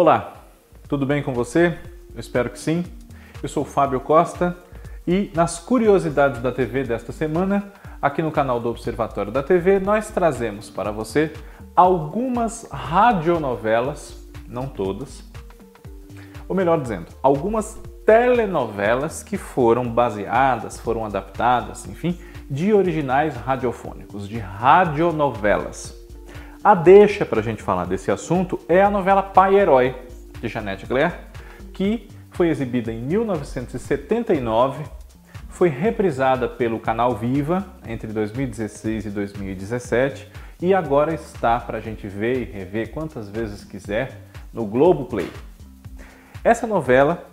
Olá, tudo bem com você? Eu espero que sim. Eu sou Fábio Costa e nas curiosidades da TV desta semana, aqui no canal do Observatório da TV, nós trazemos para você algumas radionovelas, não todas, ou melhor dizendo, algumas telenovelas que foram baseadas, foram adaptadas, enfim, de originais radiofônicos, de radionovelas. A deixa para a gente falar desse assunto é a novela Pai Herói, de Janete Claire, que foi exibida em 1979, foi reprisada pelo canal Viva entre 2016 e 2017 e agora está para a gente ver e rever quantas vezes quiser no Globo Play. Essa novela,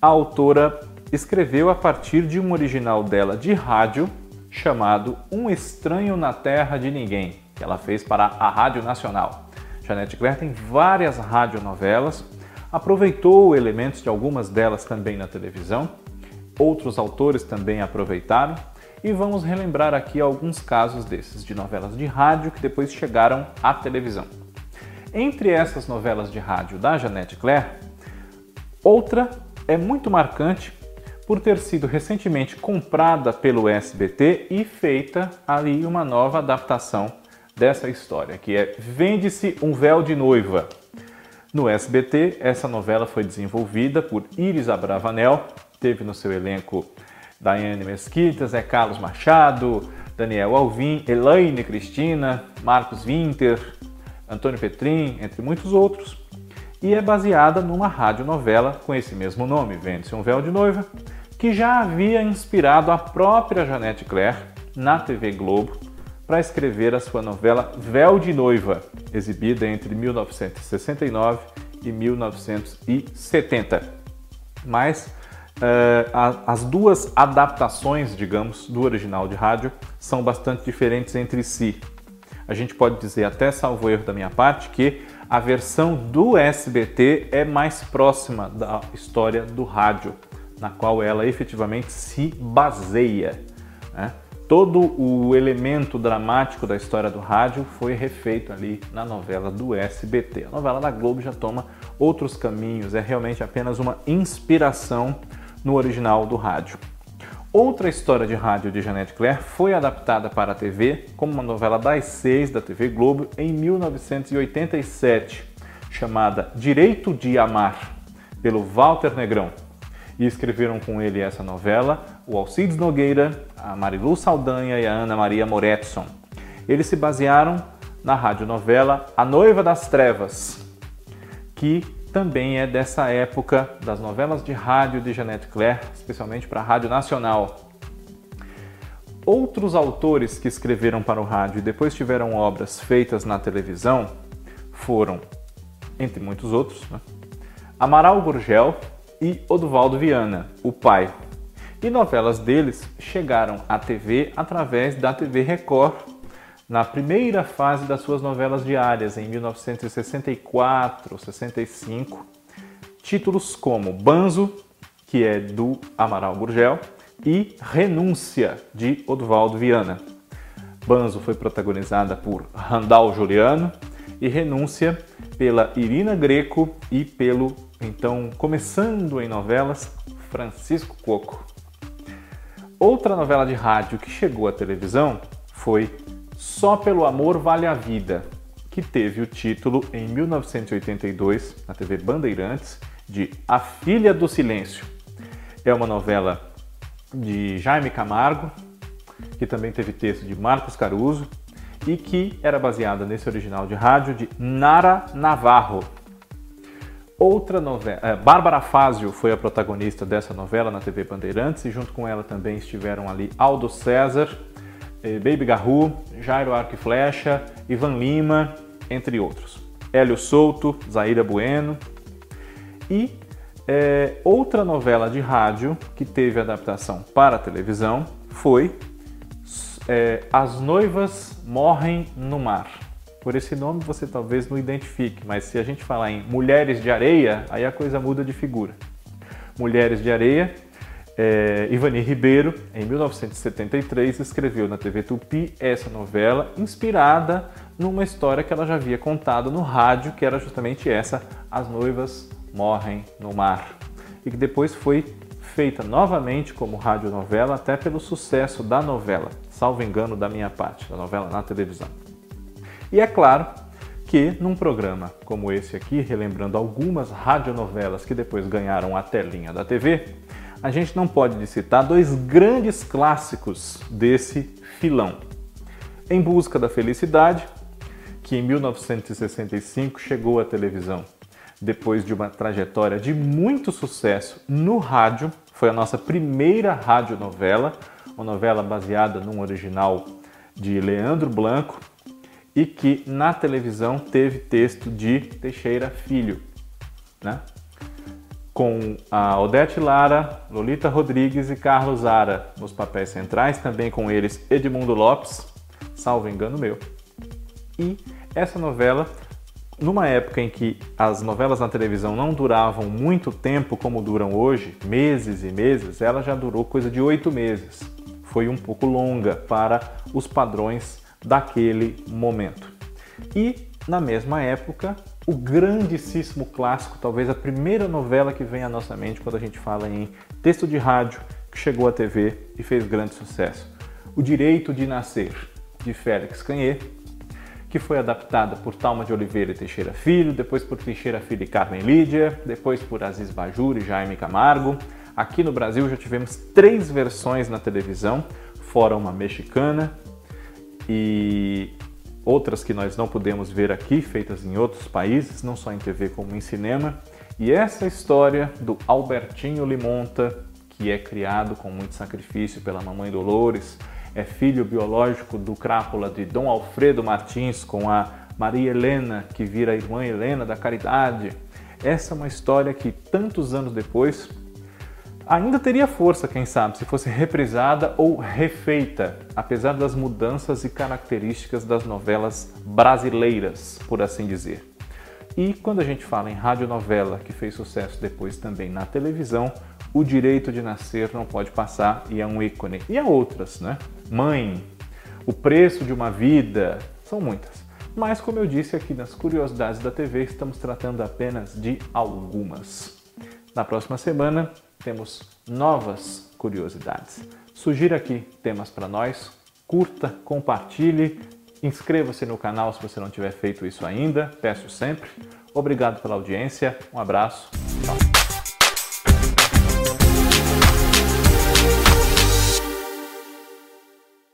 a autora escreveu a partir de um original dela de rádio chamado Um Estranho na Terra de Ninguém que ela fez para a Rádio Nacional. Janete Claire tem várias radionovelas, aproveitou elementos de algumas delas também na televisão, outros autores também aproveitaram e vamos relembrar aqui alguns casos desses de novelas de rádio que depois chegaram à televisão. Entre essas novelas de rádio da Janete Claire, outra é muito marcante por ter sido recentemente comprada pelo SBT e feita ali uma nova adaptação dessa história, que é Vende-se um Véu de Noiva. No SBT, essa novela foi desenvolvida por Iris Abravanel, teve no seu elenco Daiane Mesquita, Zé Carlos Machado, Daniel Alvim, Elaine Cristina, Marcos Winter, Antônio Petrin, entre muitos outros, e é baseada numa radionovela com esse mesmo nome, Vende-se um Véu de Noiva, que já havia inspirado a própria Janete Claire na TV Globo para escrever a sua novela Véu de Noiva, exibida entre 1969 e 1970. Mas uh, as duas adaptações, digamos, do original de rádio são bastante diferentes entre si. A gente pode dizer, até salvo erro da minha parte, que a versão do SBT é mais próxima da história do rádio, na qual ela efetivamente se baseia. Né? Todo o elemento dramático da história do rádio foi refeito ali na novela do SBT. A novela da Globo já toma outros caminhos, é realmente apenas uma inspiração no original do rádio. Outra história de rádio de Janete Claire foi adaptada para a TV como uma novela das seis da TV Globo em 1987, chamada Direito de Amar, pelo Walter Negrão e escreveram com ele essa novela o Alcides Nogueira, a Marilu Saldanha e a Ana Maria Moretson. Eles se basearam na radionovela A Noiva das Trevas, que também é dessa época das novelas de rádio de Jeanette Claire, especialmente para a Rádio Nacional. Outros autores que escreveram para o rádio e depois tiveram obras feitas na televisão foram, entre muitos outros, né? Amaral Gurgel, e Oduvaldo Viana, o pai. E novelas deles chegaram à TV através da TV Record, na primeira fase das suas novelas diárias, em 1964, 65. Títulos como Banzo, que é do Amaral Gurgel, e Renúncia, de Oduvaldo Viana. Banzo foi protagonizada por Randall Juliano e Renúncia pela Irina Greco e pelo então, começando em novelas, Francisco Coco. Outra novela de rádio que chegou à televisão foi Só pelo Amor Vale a Vida, que teve o título em 1982 na TV Bandeirantes de A Filha do Silêncio. É uma novela de Jaime Camargo, que também teve texto de Marcos Caruso e que era baseada nesse original de rádio de Nara Navarro, Outra novela, é, Bárbara Fázio foi a protagonista dessa novela na TV Bandeirantes e junto com ela também estiveram ali Aldo César, eh, Baby Garru, Jairo Arco e Flecha, Ivan Lima, entre outros. Hélio Souto, Zaira Bueno. E é, outra novela de rádio que teve adaptação para televisão foi é, As Noivas Morrem no Mar. Por esse nome você talvez não identifique, mas se a gente falar em Mulheres de Areia, aí a coisa muda de figura. Mulheres de Areia, é, Ivani Ribeiro, em 1973, escreveu na TV Tupi essa novela, inspirada numa história que ela já havia contado no rádio, que era justamente essa: As Noivas Morrem no Mar, e que depois foi feita novamente como radionovela, até pelo sucesso da novela, salvo engano da minha parte, da novela na televisão. E é claro que num programa como esse aqui, relembrando algumas radionovelas que depois ganharam a telinha da TV, a gente não pode citar dois grandes clássicos desse filão. Em Busca da Felicidade, que em 1965 chegou à televisão depois de uma trajetória de muito sucesso no rádio, foi a nossa primeira radionovela, uma novela baseada num original de Leandro Blanco, e que na televisão teve texto de Teixeira Filho, né? com a Odete Lara, Lolita Rodrigues e Carlos Ara nos papéis centrais, também com eles Edmundo Lopes, salvo engano meu. E essa novela, numa época em que as novelas na televisão não duravam muito tempo como duram hoje, meses e meses, ela já durou coisa de oito meses. Foi um pouco longa para os padrões daquele momento. E na mesma época, o grandíssimo clássico, talvez a primeira novela que vem à nossa mente quando a gente fala em texto de rádio que chegou à TV e fez grande sucesso. O Direito de Nascer, de Félix Canhê, que foi adaptada por Talma de Oliveira e Teixeira Filho, depois por Teixeira Filho e Carmen Lídia, depois por Aziz Bajur e Jaime Camargo. Aqui no Brasil já tivemos três versões na televisão, fora uma mexicana, e outras que nós não podemos ver aqui, feitas em outros países, não só em TV como em cinema. E essa história do Albertinho Limonta, que é criado com muito sacrifício pela mamãe Dolores, é filho biológico do crápula de Dom Alfredo Martins com a Maria Helena, que vira irmã Helena da Caridade. Essa é uma história que tantos anos depois ainda teria força, quem sabe, se fosse reprisada ou refeita, apesar das mudanças e características das novelas brasileiras, por assim dizer. E quando a gente fala em radionovela que fez sucesso depois também na televisão, o direito de nascer não pode passar e é um ícone. E há outras, né? Mãe, o preço de uma vida, são muitas. Mas como eu disse aqui nas curiosidades da TV, estamos tratando apenas de algumas. Na próxima semana temos novas curiosidades. Sugira aqui temas para nós, curta, compartilhe, inscreva-se no canal se você não tiver feito isso ainda, peço sempre. Obrigado pela audiência, um abraço, tchau.